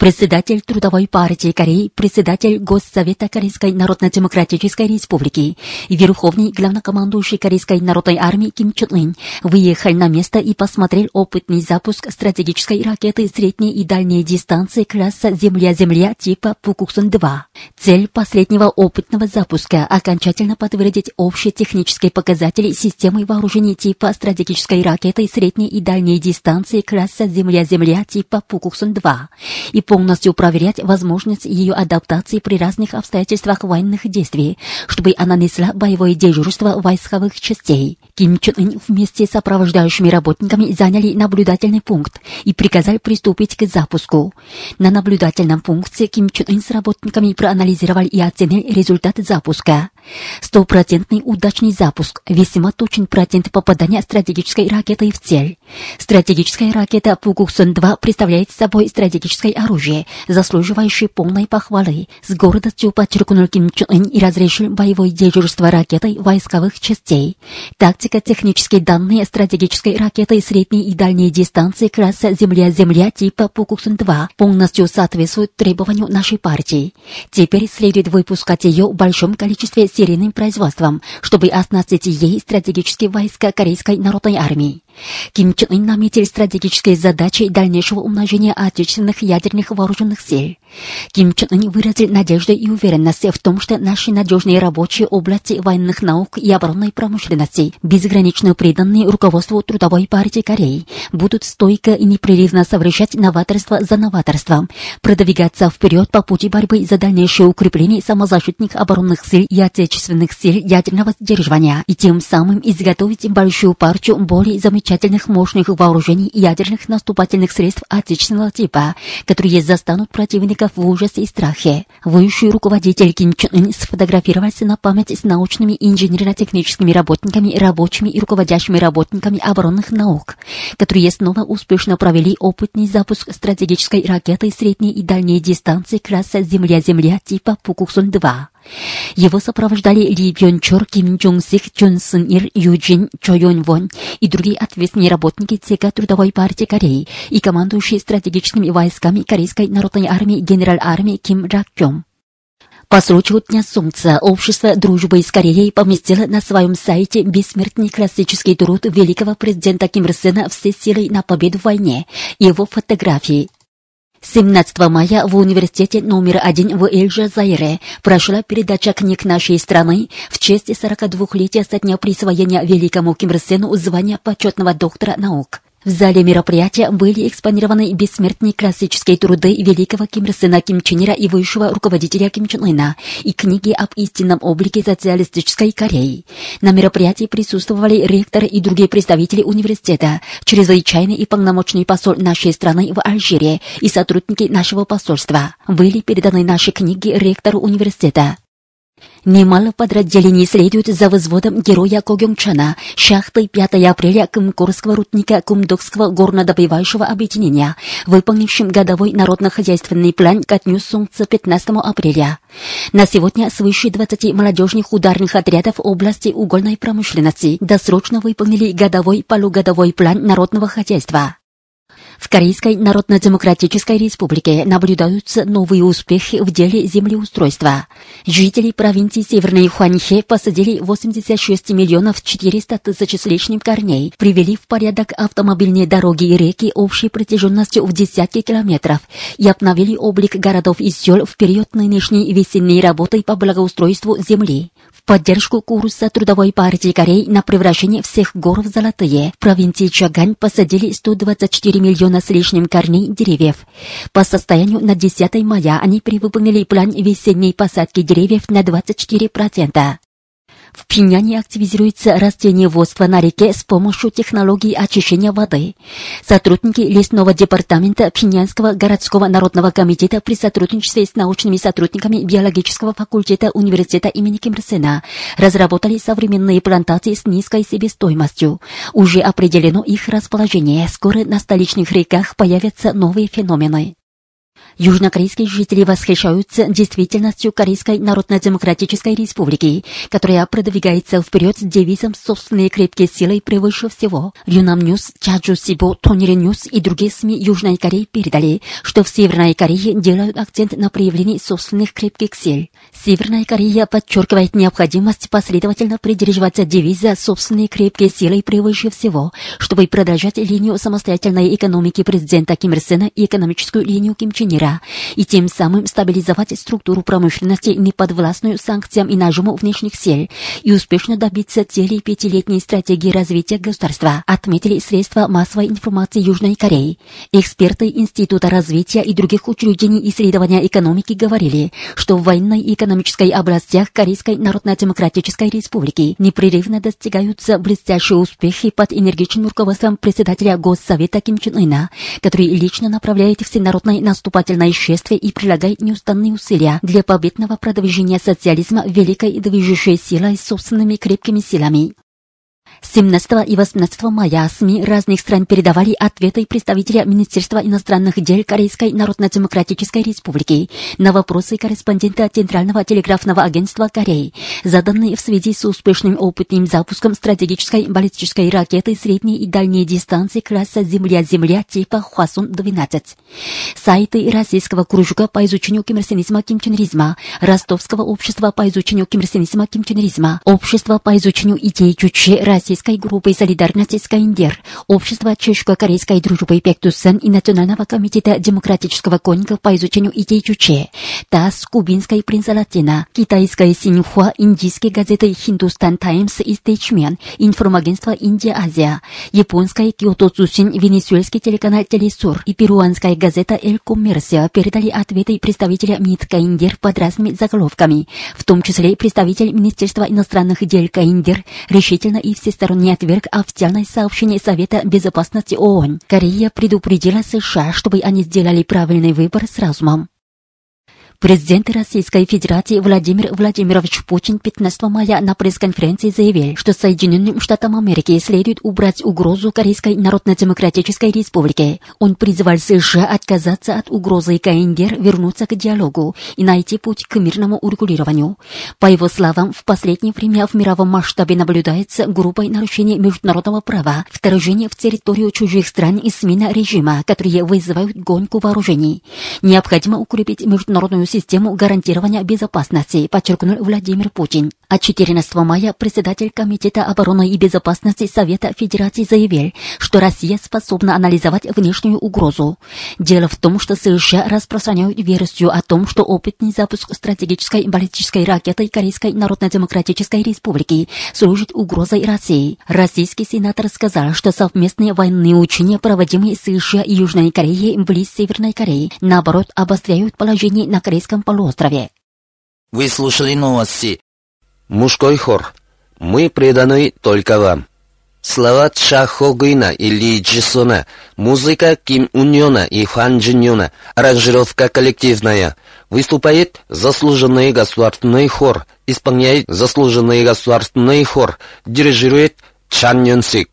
Председатель Трудовой партии Кореи, председатель Госсовета Корейской Народно-Демократической Республики и верховный главнокомандующий Корейской народной армии Ким Чен Ын выехал на место и посмотрел опытный запуск стратегической ракеты средней и дальней дистанции класса «Земля-Земля» типа Пукуксон-2. Цель последнего опытного запуска – окончательно подтвердить общие технические показатели системы вооружений типа стратегической ракеты средней и дальней дистанции класса «Земля-Земля» типа Пукуксон-2 и полностью проверять возможность ее адаптации при разных обстоятельствах военных действий, чтобы она несла боевое дежурство войсковых частей. Ким Чен Ын вместе с сопровождающими работниками заняли наблюдательный пункт и приказали приступить к запуску. На наблюдательном пункте Ким Чен Ын с работниками проанализировал и оценил результат запуска. Стопроцентный удачный запуск, весьма точен процент попадания стратегической ракеты в цель. Стратегическая ракета Пугуксон-2 представляет собой стратегическое оружие, заслуживающее полной похвалы. С гордостью подчеркнул Ким Чен Ын и разрешил боевое дежурство ракетой войсковых частей. Тактико-технические данные стратегической ракеты средней и дальней дистанции класса Земля-Земля типа Пугуксон-2 полностью соответствуют требованию нашей партии. Теперь следует выпускать ее в большом количестве серийным производством, чтобы оснастить ей стратегические войска Корейской народной армии. Ким Чен Ын наметил стратегические задачи дальнейшего умножения отечественных ядерных вооруженных сил. Ким Чен Ын выразил надежду и уверенность в том, что наши надежные рабочие области военных наук и оборонной промышленности, безгранично преданные руководству Трудовой партии Кореи, будут стойко и непрерывно совершать новаторство за новаторством, продвигаться вперед по пути борьбы за дальнейшее укрепление самозащитных оборонных сил и отечественных сил ядерного сдерживания, и тем самым изготовить большую партию более замечательных замечательных мощных вооружений и ядерных наступательных средств отечественного типа, которые застанут противников в ужасе и страхе. Высший руководитель Ким Чен Ын сфотографировался на память с научными и инженерно-техническими работниками, рабочими и руководящими работниками оборонных наук, которые снова успешно провели опытный запуск стратегической ракеты средней и дальней дистанции класса «Земля-Земля» типа Пукуксон-2. Его сопровождали Ли Бьон Чор, Ким Джун Сик, Чун Сын Ир, Юджин, Чо Йон Вон и другие ответственные работники ЦК Трудовой партии Кореи и командующий стратегическими войсками Корейской народной армии генерал армии Ким Рак Кём. По случаю Дня Солнца Общество дружбы с Кореей поместило на своем сайте бессмертный классический труд великого президента Ким Ир Сена «Все силы на победу в войне» его фотографии. 17 мая в университете номер один в Эльжа-Зайре прошла передача книг нашей страны в честь 42-летия со дня присвоения великому Ким Ир звания почетного доктора наук. В зале мероприятия были экспонированы бессмертные классические труды великого Ким Ир Ким Чен Ира и высшего руководителя Ким Чен Ына и книги об истинном облике социалистической Кореи. На мероприятии присутствовали ректор и другие представители университета, чрезвычайный и полномочный посол нашей страны в Алжире и сотрудники нашего посольства. Были переданы наши книги ректору университета. Немало подразделений следует за взводом героя Когёнгчана, шахты 5 апреля Кымкорского рудника Кумдокского горнодобывающего объединения, выполнившим годовой народно-хозяйственный план ко дню солнца 15 апреля. На сегодня свыше 20 молодежных ударных отрядов области угольной промышленности досрочно выполнили годовой полугодовой план народного хозяйства. В Корейской Народно-Демократической Республике наблюдаются новые успехи в деле землеустройства. Жители провинции Северной Хуанхе посадили 86 миллионов 400 тысяч с лишним корней, привели в порядок автомобильные дороги и реки общей протяженностью в десятки километров и обновили облик городов и сел в период нынешней весенней работы по благоустройству земли. В поддержку курса Трудовой партии Кореи на превращение всех гор в золотые в провинции Чагань посадили 124 миллиона с лишним корней деревьев. По состоянию на 10 мая они превыполнили план весенней посадки деревьев на 24%. В Пиняне активизируется растениеводство на реке с помощью технологий очищения воды. Сотрудники лесного департамента Пинянского городского народного комитета при сотрудничестве с научными сотрудниками биологического факультета университета имени Ким Ир Сена разработали современные плантации с низкой себестоимостью. Уже определено их расположение. Скоро на столичных реках появятся новые феномены. Южнокорейские жители восхищаются действительностью Корейской Народно-Демократической Республики, которая продвигается вперед с девизом «Собственные крепкие силы превыше всего». Юнам Ньюс, Чаджу Сибо, Тонери Ньюс и другие СМИ Южной Кореи передали, что в Северной Корее делают акцент на проявлении собственных крепких сил. Северная Корея подчеркивает необходимость последовательно придерживаться девиза «Собственные крепкие силы превыше всего», чтобы продолжать линию самостоятельной экономики президента Ким Ир Сена и экономическую линию Ким Чен Ира и тем самым стабилизовать структуру промышленности, неподвластную санкциям и нажиму внешних сил, и успешно добиться целей пятилетней стратегии развития государства, отметили средства массовой информации Южной Кореи. Эксперты Института развития и других учреждений исследования экономики говорили, что в военной и экономической областях Корейской Народно-Демократической Республики непрерывно достигаются блестящие успехи под энергичным руководством председателя Госсовета Ким Чен Ына, который лично направляет всенародное наступательное шествие и прилагает неустанные усилия для победного продвижения социализма великой движущей силой собственными крепкими силами. 17 и 18 мая СМИ разных стран передавали ответы представителя Министерства иностранных дел Корейской Народно-Демократической Республики на вопросы корреспондента Центрального телеграфного агентства Кореи, заданные в связи с успешным опытным запуском стратегической баллистической ракеты средней и дальней дистанции класса Земля-Земля типа Хвасун-12. Сайты Российского кружка по изучению кимрсенизма кимченризма, Ростовского общества по изучению кимрсенизма кимченризма, Общество по изучению идей Чуче Российской группы солидарности Скайндер, Общество чешско-корейской дружбы Пектусан и Национального комитета демократического конника по изучению идей Чуче, ТАСС, Кубинской принца Латина, Китайская Синьхуа, индийские газеты Хиндустан Таймс и Стейчмен, информагентство Индия-Азия, японская Киото Цусин, венесуэльский телеканал Телесур и перуанская газета Эль Коммерсио передали ответы представителя МИД Каиндер под разными заголовками, в том числе представитель Министерства иностранных дел Каиндер решительно и всесторонне отверг официальное сообщение Совета Безопасности ООН. Корея предупредила США, чтобы они сделали правильный выбор с разумом. Президент Российской Федерации Владимир Владимирович Путин 15 мая на пресс-конференции заявил, что Соединенным Штатам Америки следует убрать угрозу Корейской Народно-Демократической Республики. Он призвал США отказаться от угрозы КНДР, вернуться к диалогу и найти путь к мирному урегулированию. По его словам, в последнее время в мировом масштабе наблюдается группа нарушений международного права, вторжение в территорию чужих стран и смена режима, которые вызывают гонку вооружений. Необходимо укрепить международную систему гарантирования безопасности, подчеркнул Владимир Путин. А 14 мая председатель Комитета обороны и безопасности Совета Федерации заявил, что Россия способна анализовать внешнюю угрозу. Дело в том, что США распространяют версию о том, что опытный запуск стратегической баллистической ракеты Корейской Народно-Демократической Республики служит угрозой России. Российский сенатор сказал, что совместные военные учения, проводимые США и Южной Кореей близ Северной Кореи, наоборот, обостряют положение на Корейском полуострове. Вы слушали новости. Мужской хор. Мы преданы только вам. Слова Ча и Ли Джисона, музыка Ким Уньона и Хан Джиньона, аранжировка коллективная. Выступает заслуженный государственный хор, исполняет заслуженный государственный хор, дирижирует Чан Йонсик.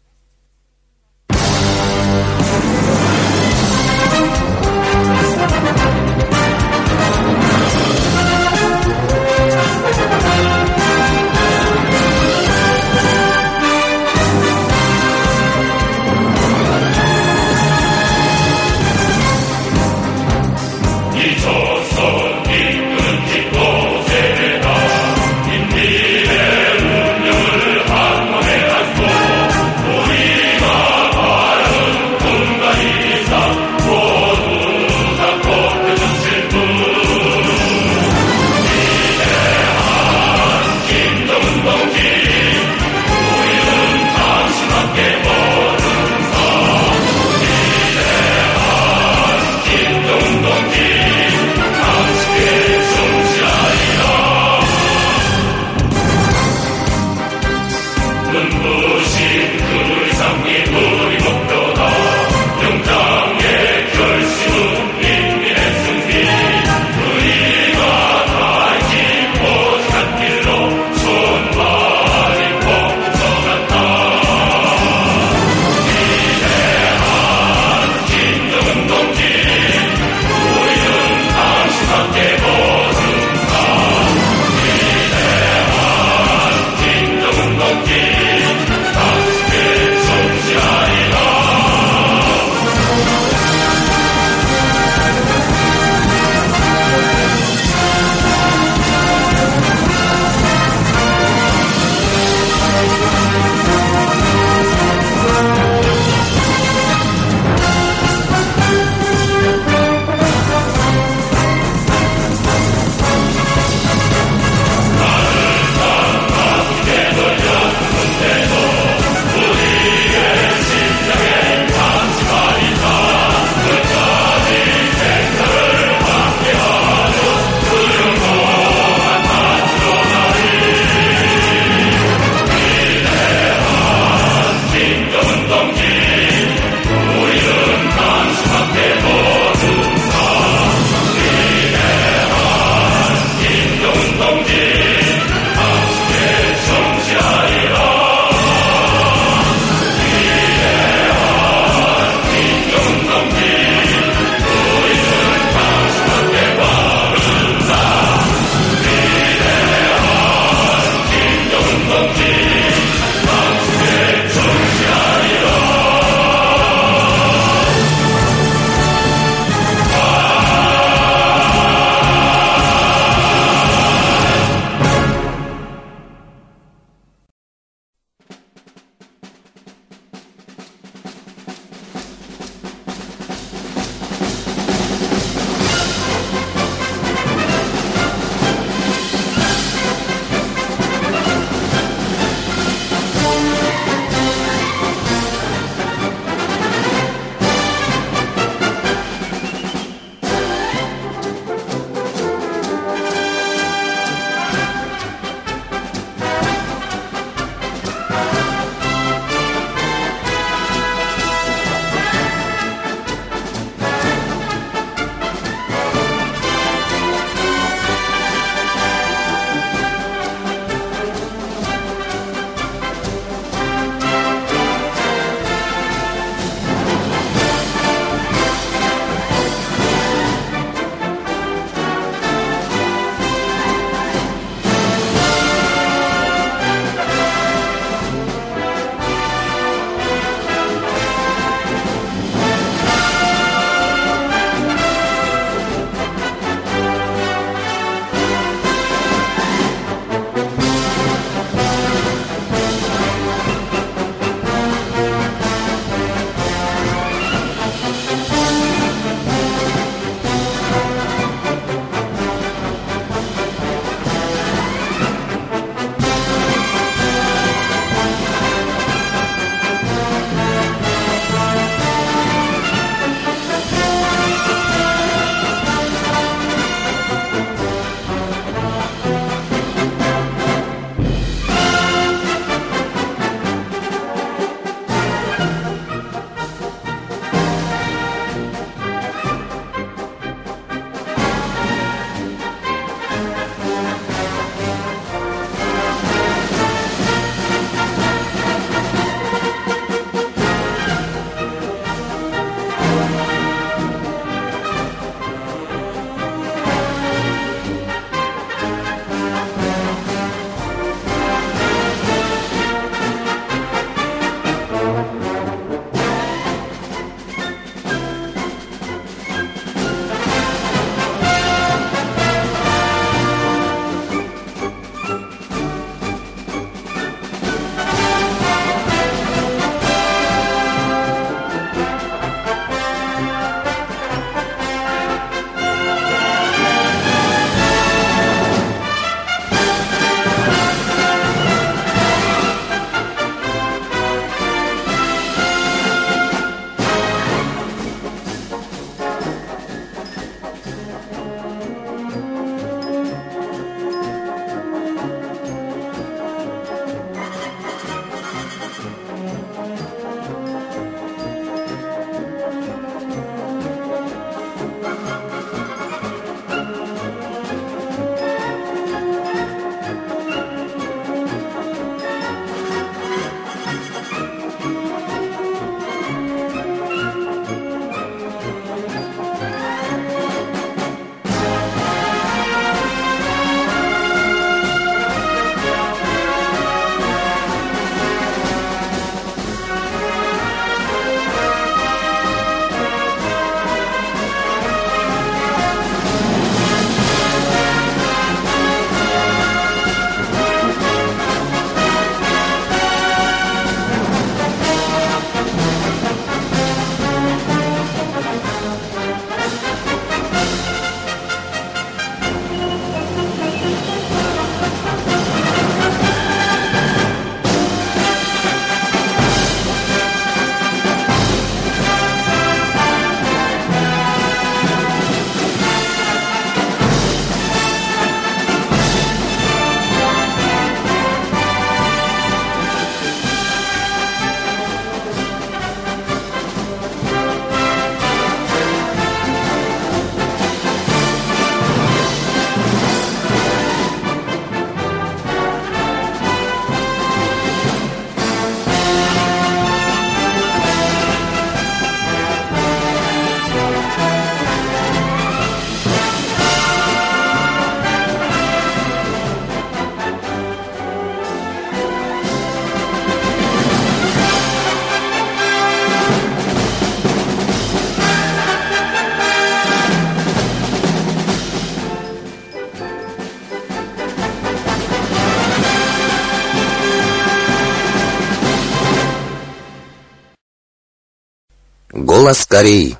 Голос Кореи.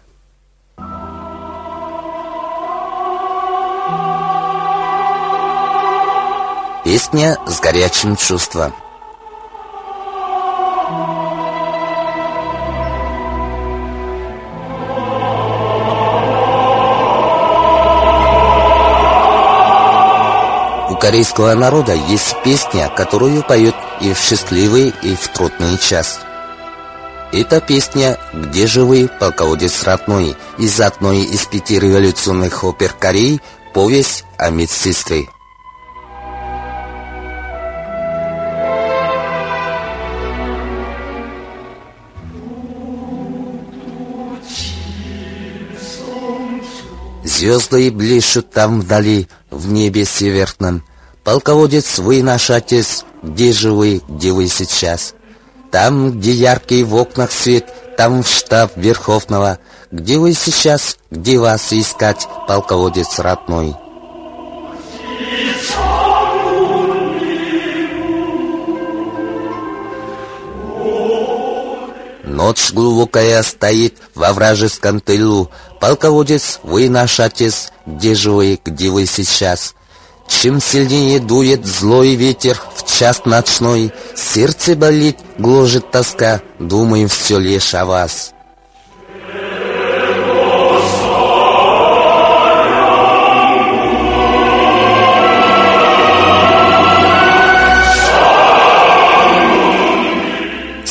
Песня с горячим чувством. У корейского народа есть песня, которую поют и в счастливый, и в трудный час. Это песня «Где же вы, полководец родной» из одной из пяти революционных опер Кореи «Повесть о медсестре». Звезды блещут там вдали, в небе северном. Полководец, вы наш отец, где же вы, где вы сейчас? Там, где яркий в окнах свет, там в штаб Верховного. Где вы сейчас, где вас искать, полководец родной? Ночь глубокая стоит во вражеском тылу. Полководец, вы наш отец, где же вы, где вы сейчас? Чем сильнее дует злой ветер в час ночной, Сердце болит, гложет тоска, думаем все лишь о вас.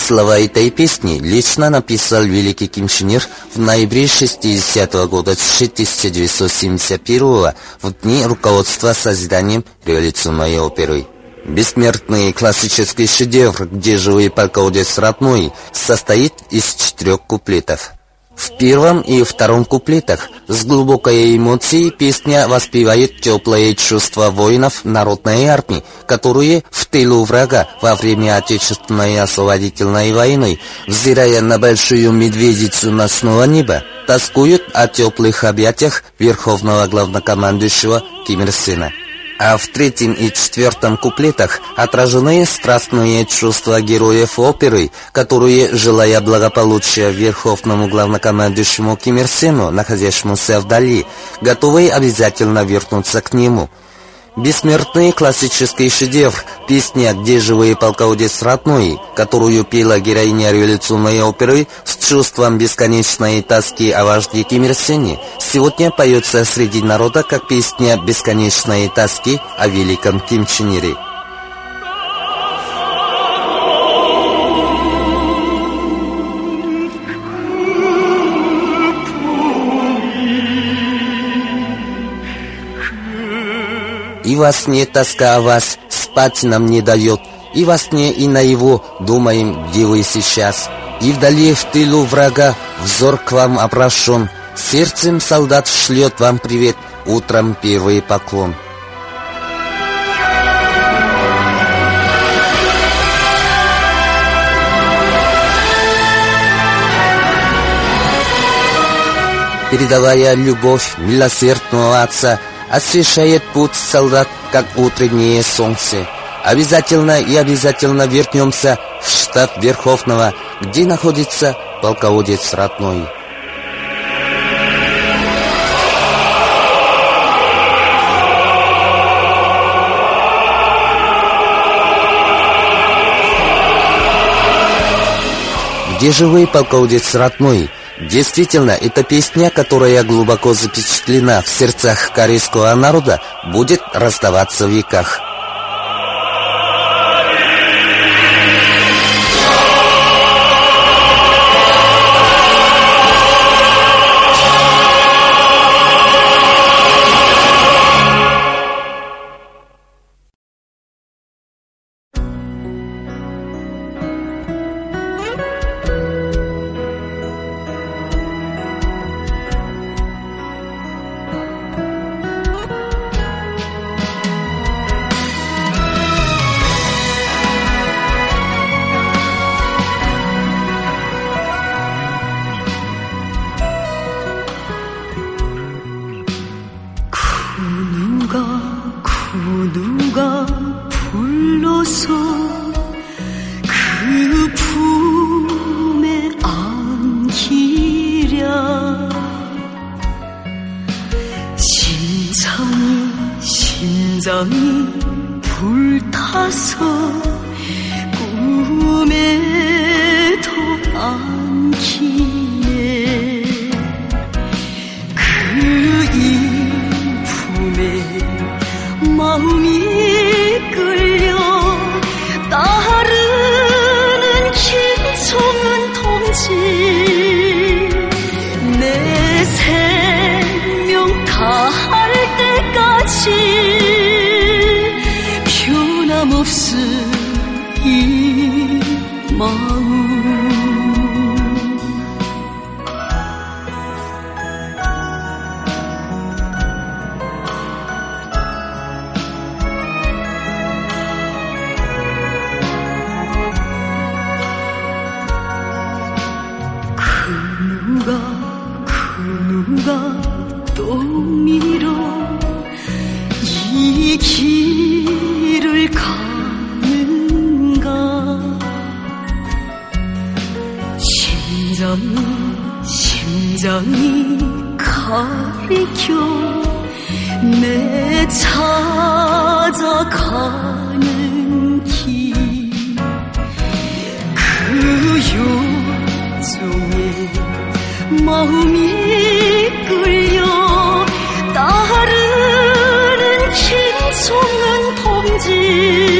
Слова этой песни лично написал великий кимшинер в ноябре 60 -го года 1971 в дни руководства созданием революционной оперы. Бессмертный классический шедевр «Где живой полководец родной» состоит из четырех куплетов. В первом и втором куплетах с глубокой эмоцией песня воспевает теплые чувства воинов народной армии, которые в тылу врага во время Отечественной освободительной войны, взирая на большую медведицу ночного неба, тоскуют о теплых объятиях верховного главнокомандующего Ким Ир Сена а в третьем и четвертом куплетах отражены страстные чувства героев оперы, которые, желая благополучия верховному главнокомандующему Ким Ир Сену, находящемуся вдали, готовы обязательно вернуться к нему – Бессмертный классический шедевр «Песня «Где живые полководец родной», которую пела героиня революционной оперы с чувством бесконечной тоски о вожде Ким Ир Сене, сегодня поется среди народа как песня бесконечной тоски о великом Ким Чен Ире. И во сне тоска о вас спать нам не дает, И во сне и на его думаем, где вы сейчас. И вдали в тылу врага взор к вам обращен, Сердцем солдат шлет вам привет, утром первый поклон. Передавая любовь милосердного отца, освещает путь солдат, как утреннее солнце. Обязательно и обязательно вернемся в штаб Верховного, где находится полководец родной. Где же вы, полководец родной? Действительно, эта песня, которая глубоко запечатлена в сердцах корейского народа, будет раздаваться в веках. see.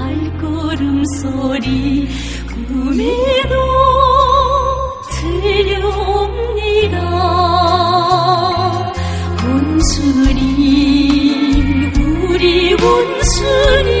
발걸음 소리 꿈에도 들려옵니다. 온순이 우리 온순이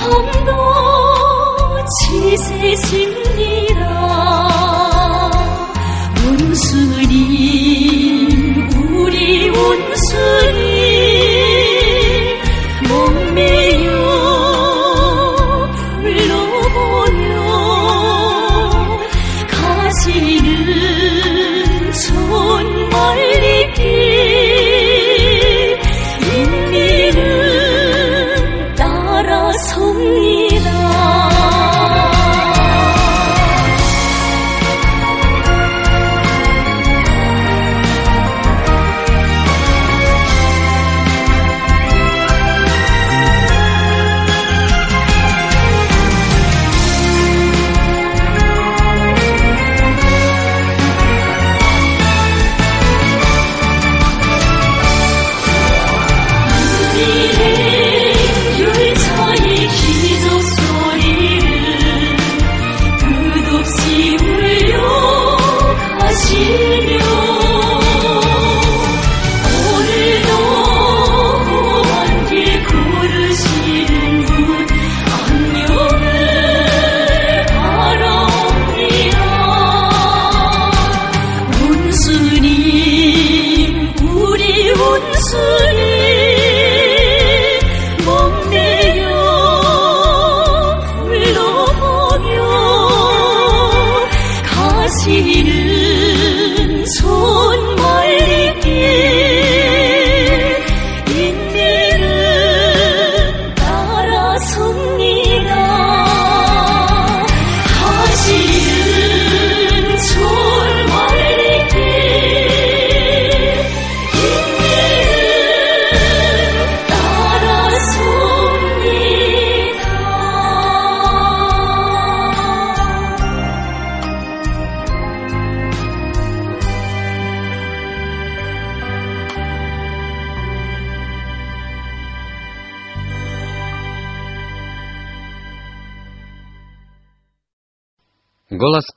밤도 지새 심리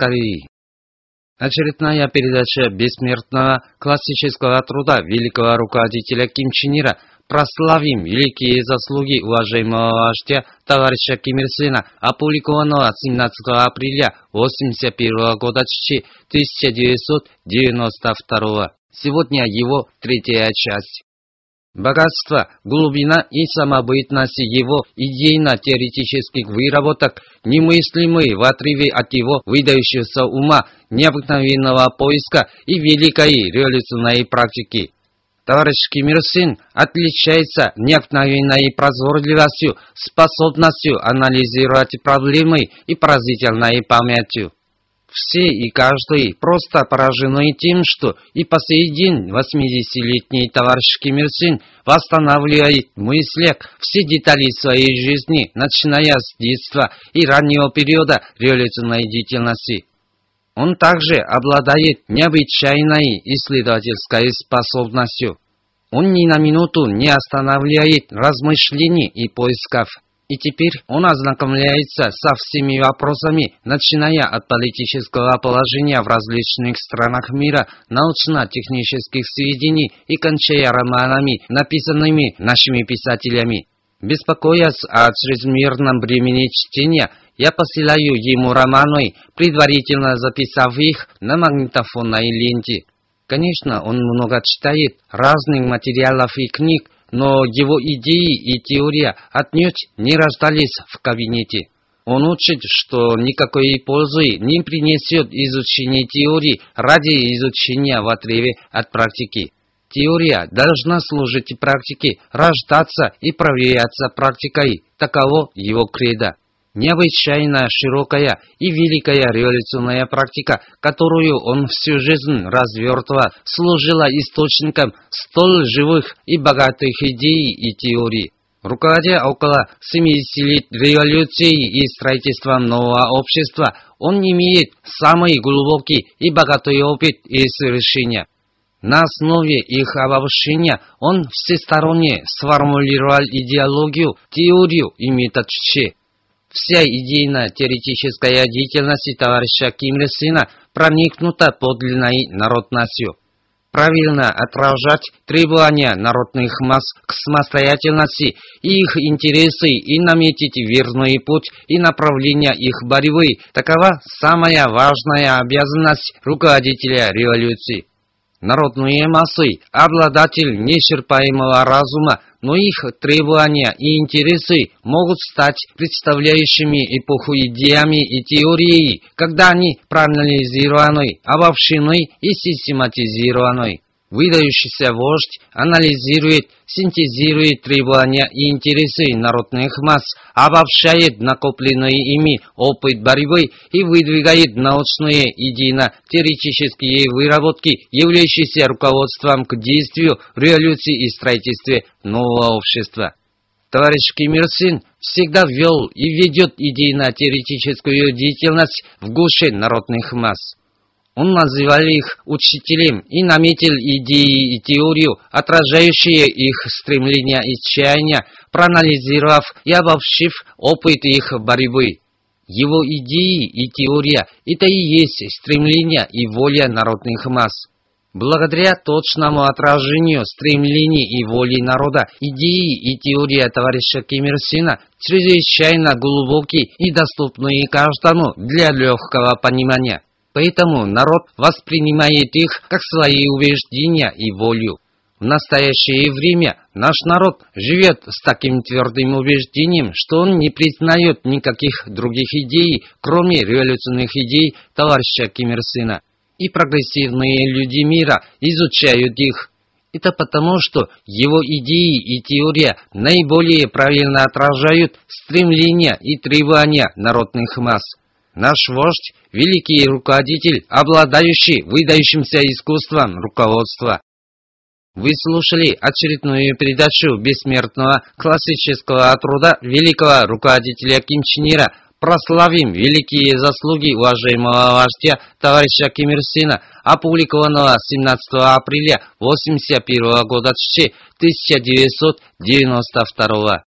Кореи. Очередная передача бессмертного классического труда великого руководителя Ким Чен Ира «Прославим великие заслуги уважаемого вождя товарища Ким Ир Сена», опубликованного 17 апреля 1981 года 1992. Сегодня его третья часть. Богатство, глубина и самобытность его идейно-теоретических выработок немыслимы в отрыве от его выдающегося ума, необыкновенного поиска и великой революционной практики. Товарищ Ким Ир Син отличается необыкновенной прозорливостью, способностью анализировать проблемы и поразительной памятью. Все и каждый просто поражены тем, что и по сей день 80-летний товарищ Ким Ир Син восстанавливает в мыслях все детали своей жизни, начиная с детства и раннего периода революционной деятельности. Он также обладает необычайной исследовательской способностью. Он ни на минуту не останавливает размышлений и поисков. И теперь он ознакомляется со всеми вопросами, начиная от политического положения в различных странах мира, научно-технических сведений и кончая романами, написанными нашими писателями. Беспокоясь о чрезмерном бремени чтения, я посылаю ему романы, предварительно записав их на магнитофонной ленте. Конечно, он много читает разных материалов и книг, но его идеи и теория отнюдь не рождались в кабинете. Он учит, что никакой пользы не принесет изучение теории ради изучения в отрыве от практики. Теория должна служить практике, рождаться и проверяться практикой. Таково его кредо. Необычайно широкая и великая революционная практика, которую он всю жизнь развертывал, служила источником столь живых и богатых идей и теорий. Руководя около 70 лет революции и строительством нового общества, он имеет самый глубокий и богатый опыт и совершения. На основе их обобщения он всесторонне сформулировал идеологию, теорию и метод Че. Вся идейно-теоретическая деятельность товарища Ким Ир Сына проникнута подлинной народностью. Правильно отражать требования народных масс к самостоятельности и их интересы и наметить верный путь и направление их борьбы – такова самая важная обязанность руководителя революции. Народные массы – обладатель неисчерпаемого разума, но их требования и интересы могут стать представляющими эпоху идеями и теорией, когда они проанализированы, обобщены и систематизированы. Выдающийся вождь анализирует, синтезирует требования и интересы народных масс, обобщает накопленный ими опыт борьбы и выдвигает научные идейно-теоретические выработки, являющиеся руководством к действию, революции и строительстве нового общества. Товарищ Ким Ир Син всегда вел и ведет идейно-теоретическую деятельность в гуще народных масс. Он называл их учителем и наметил идеи и теорию, отражающие их стремления и чаяния, проанализировав и обобщив опыт их борьбы. Его идеи и теория – это и есть стремление и воля народных масс. Благодаря точному отражению стремлений и воли народа, идеи и теория товарища Ким Ир Сена чрезвычайно глубокие и доступны каждому для легкого понимания. Поэтому народ воспринимает их как свои убеждения и волю. В настоящее время наш народ живет с таким твердым убеждением, что он не признает никаких других идей, кроме революционных идей товарища Ким Ир Сена и прогрессивные люди мира изучают их. Это потому, что его идеи и теория наиболее правильно отражают стремления и требования народных масс. Наш вождь – великий руководитель, обладающий выдающимся искусством руководства. Вы слушали очередную передачу бессмертного классического труда великого руководителя Ким Чен Ира прославим великие заслуги уважаемого вождя товарища Ким Ир Сена, опубликованного 17 апреля 1981 года 1992. 둥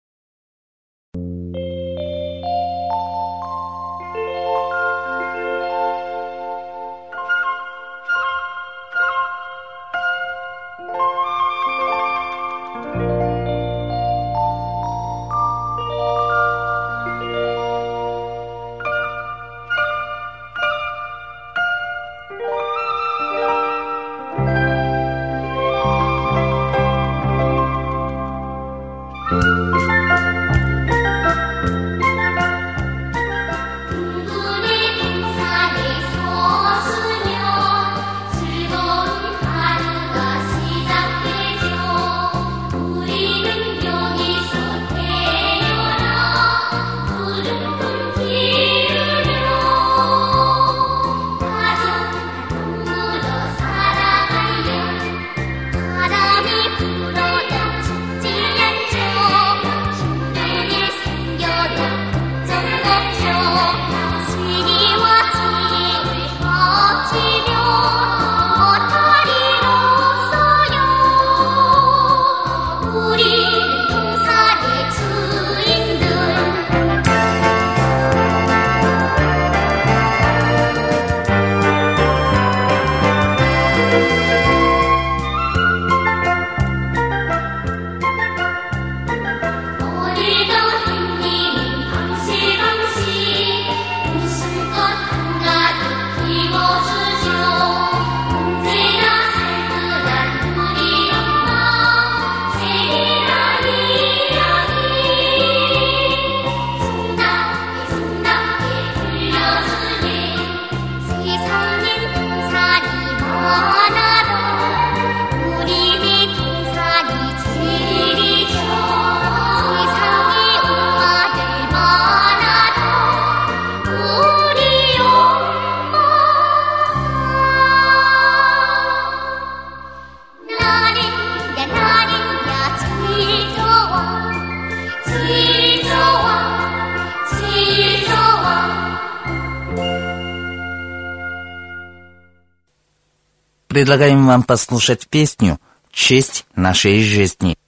Предлагаем вам послушать песню «Честь нашей жизни».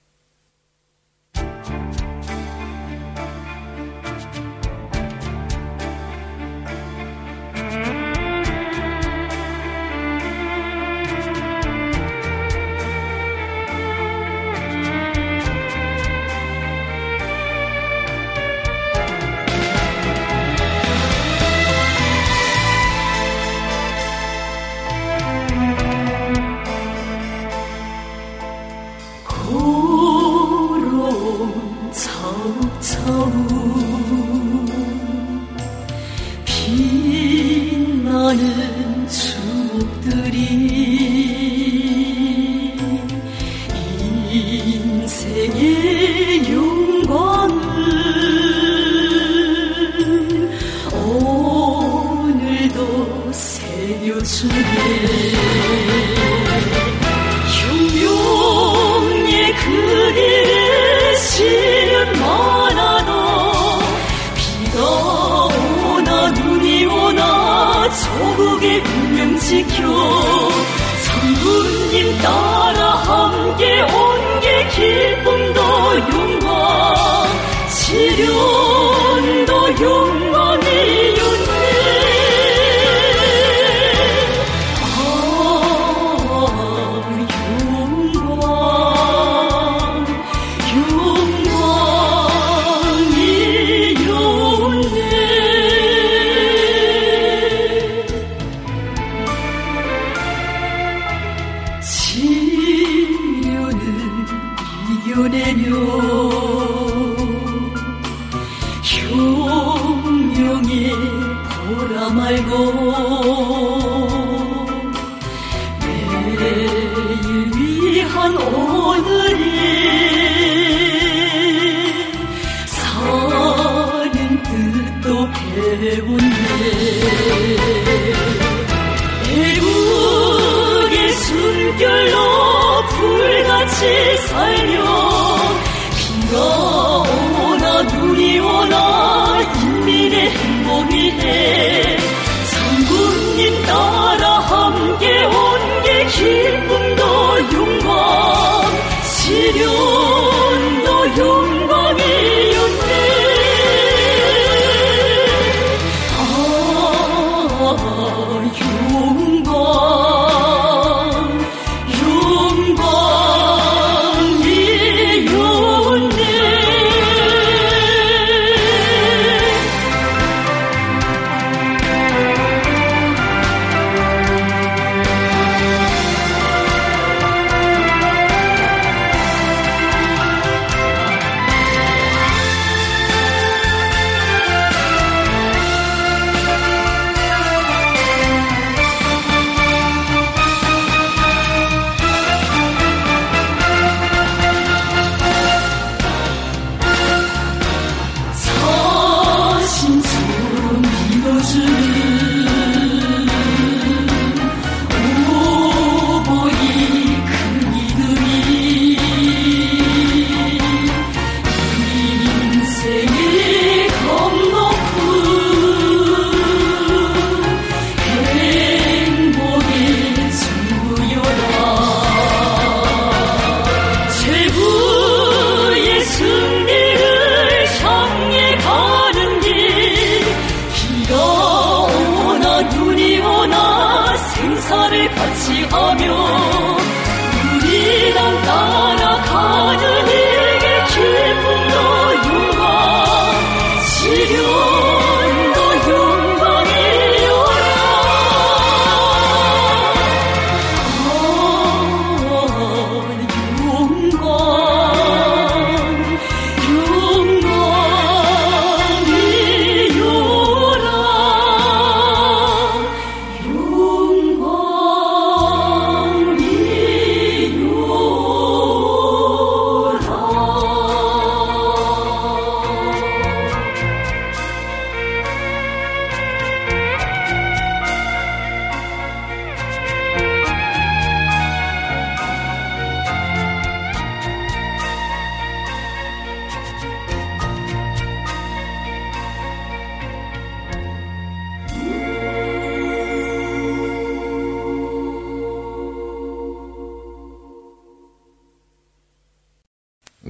말고 내일 위한 오늘이 사는 뜻도 배운네. 애국의 순결로 불같이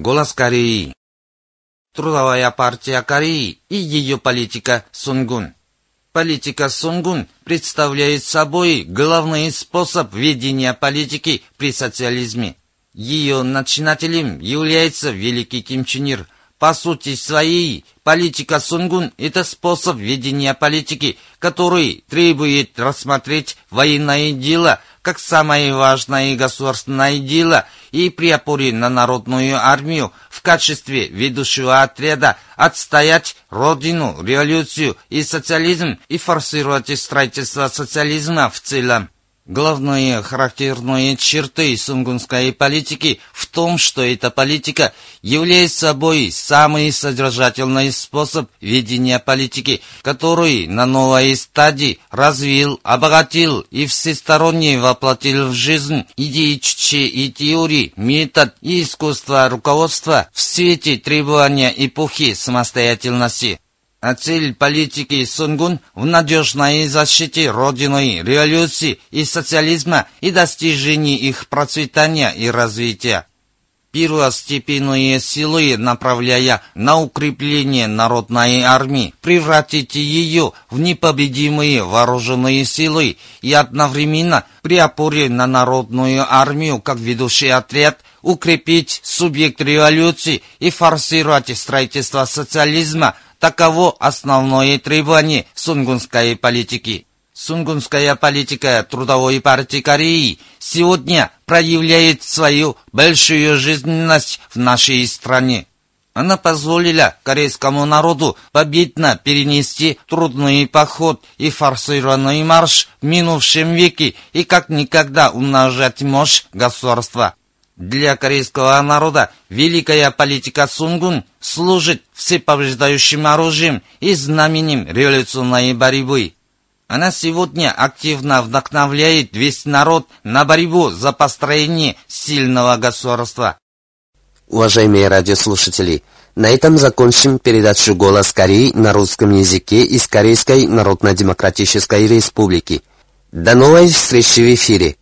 Голос Кореи. Трудовая партия Кореи и ее политика Сунгун. Политика Сунгун представляет собой главный способ ведения политики при социализме. Ее начинателем является великий Ким Чен Ир. По сути своей, политика Сунгун – это способ ведения политики, который требует рассмотреть военное дело как самое важное государственное дело и при опоре на народную армию в качестве ведущего отряда отстоять родину, революцию и социализм и форсировать строительство социализма в целом. Главные характерные черты сунгунской политики в том, что эта политика является собой самый содержательный способ ведения политики, который на новой стадии развил, обогатил и всесторонне воплотил в жизнь идеи чуче и теории, метод и искусство руководства в свете требования эпохи самостоятельности. А цель политики Сунгун в надежной защите Родины, революции и социализма и достижении их процветания и развития. Первостепенные силы, направляя на укрепление народной армии, превратить ее в непобедимые вооруженные силы и одновременно при опоре на народную армию как ведущий отряд укрепить субъект революции и форсировать строительство социализма – таково основное требование сунгунской политики. Сунгунская политика Трудовой партии Кореи сегодня проявляет свою большую жизненность в нашей стране. Она позволила корейскому народу победно перенести трудный поход и форсированный марш в минувшем веке и как никогда умножать мощь государства. Для корейского народа великая политика Сунгун служит всепобеждающим оружием и знаменем революционной борьбы. Она сегодня активно вдохновляет весь народ на борьбу за построение сильного государства. Уважаемые радиослушатели, на этом закончим передачу «Голос Кореи» на русском языке из Корейской Народно-Демократической Республики. До новой встречи в эфире!